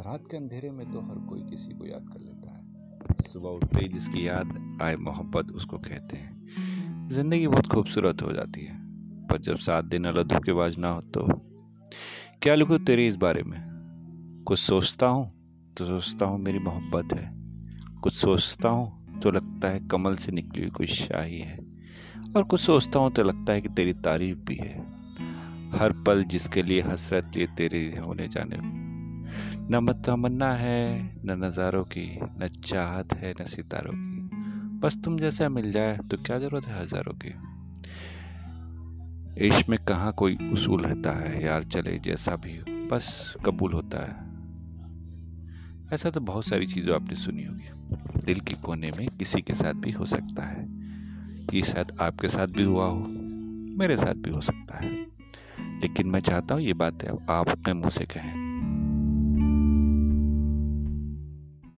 रात के अंधेरे में तो हर कोई किसी को याद कर लेता है। सुबह उठते ही जिसकी याद आए मोहब्बत, उसको कहते हैं। ज़िंदगी बहुत खूबसूरत हो जाती है, पर जब सात दिन अलग धोखेबाज ना हो तो क्या लिखूँ तेरे इस बारे में? कुछ सोचता हूँ तो सोचता हूँ मेरी मोहब्बत है। कुछ सोचता हूँ तो लगता है कमल से निकली हुई कोई शाही है। और कुछ सोचता हूँ तो लगता है कि तेरी तारीफ़ भी है। हर पल जिसके लिए हसरत ये तेरे होने जाने न तमन्ना है, न नज़ारों की, न चाहत है, न सितारों की। बस तुम जैसा मिल जाए तो क्या ज़रूरत है हज़ारों की? इश्क में कहाँ कोई उसूल रहता है, यार चले जैसा भी बस कबूल होता है। ऐसा तो बहुत सारी चीज़ें आपने सुनी होगी। दिल के कोने में किसी के साथ भी हो सकता है ये शायद आपके साथ भी हुआ हो, मेरे साथ भी हो सकता है। लेकिन मैं चाहता हूँ ये बातें आप अपने मुँह से कहें।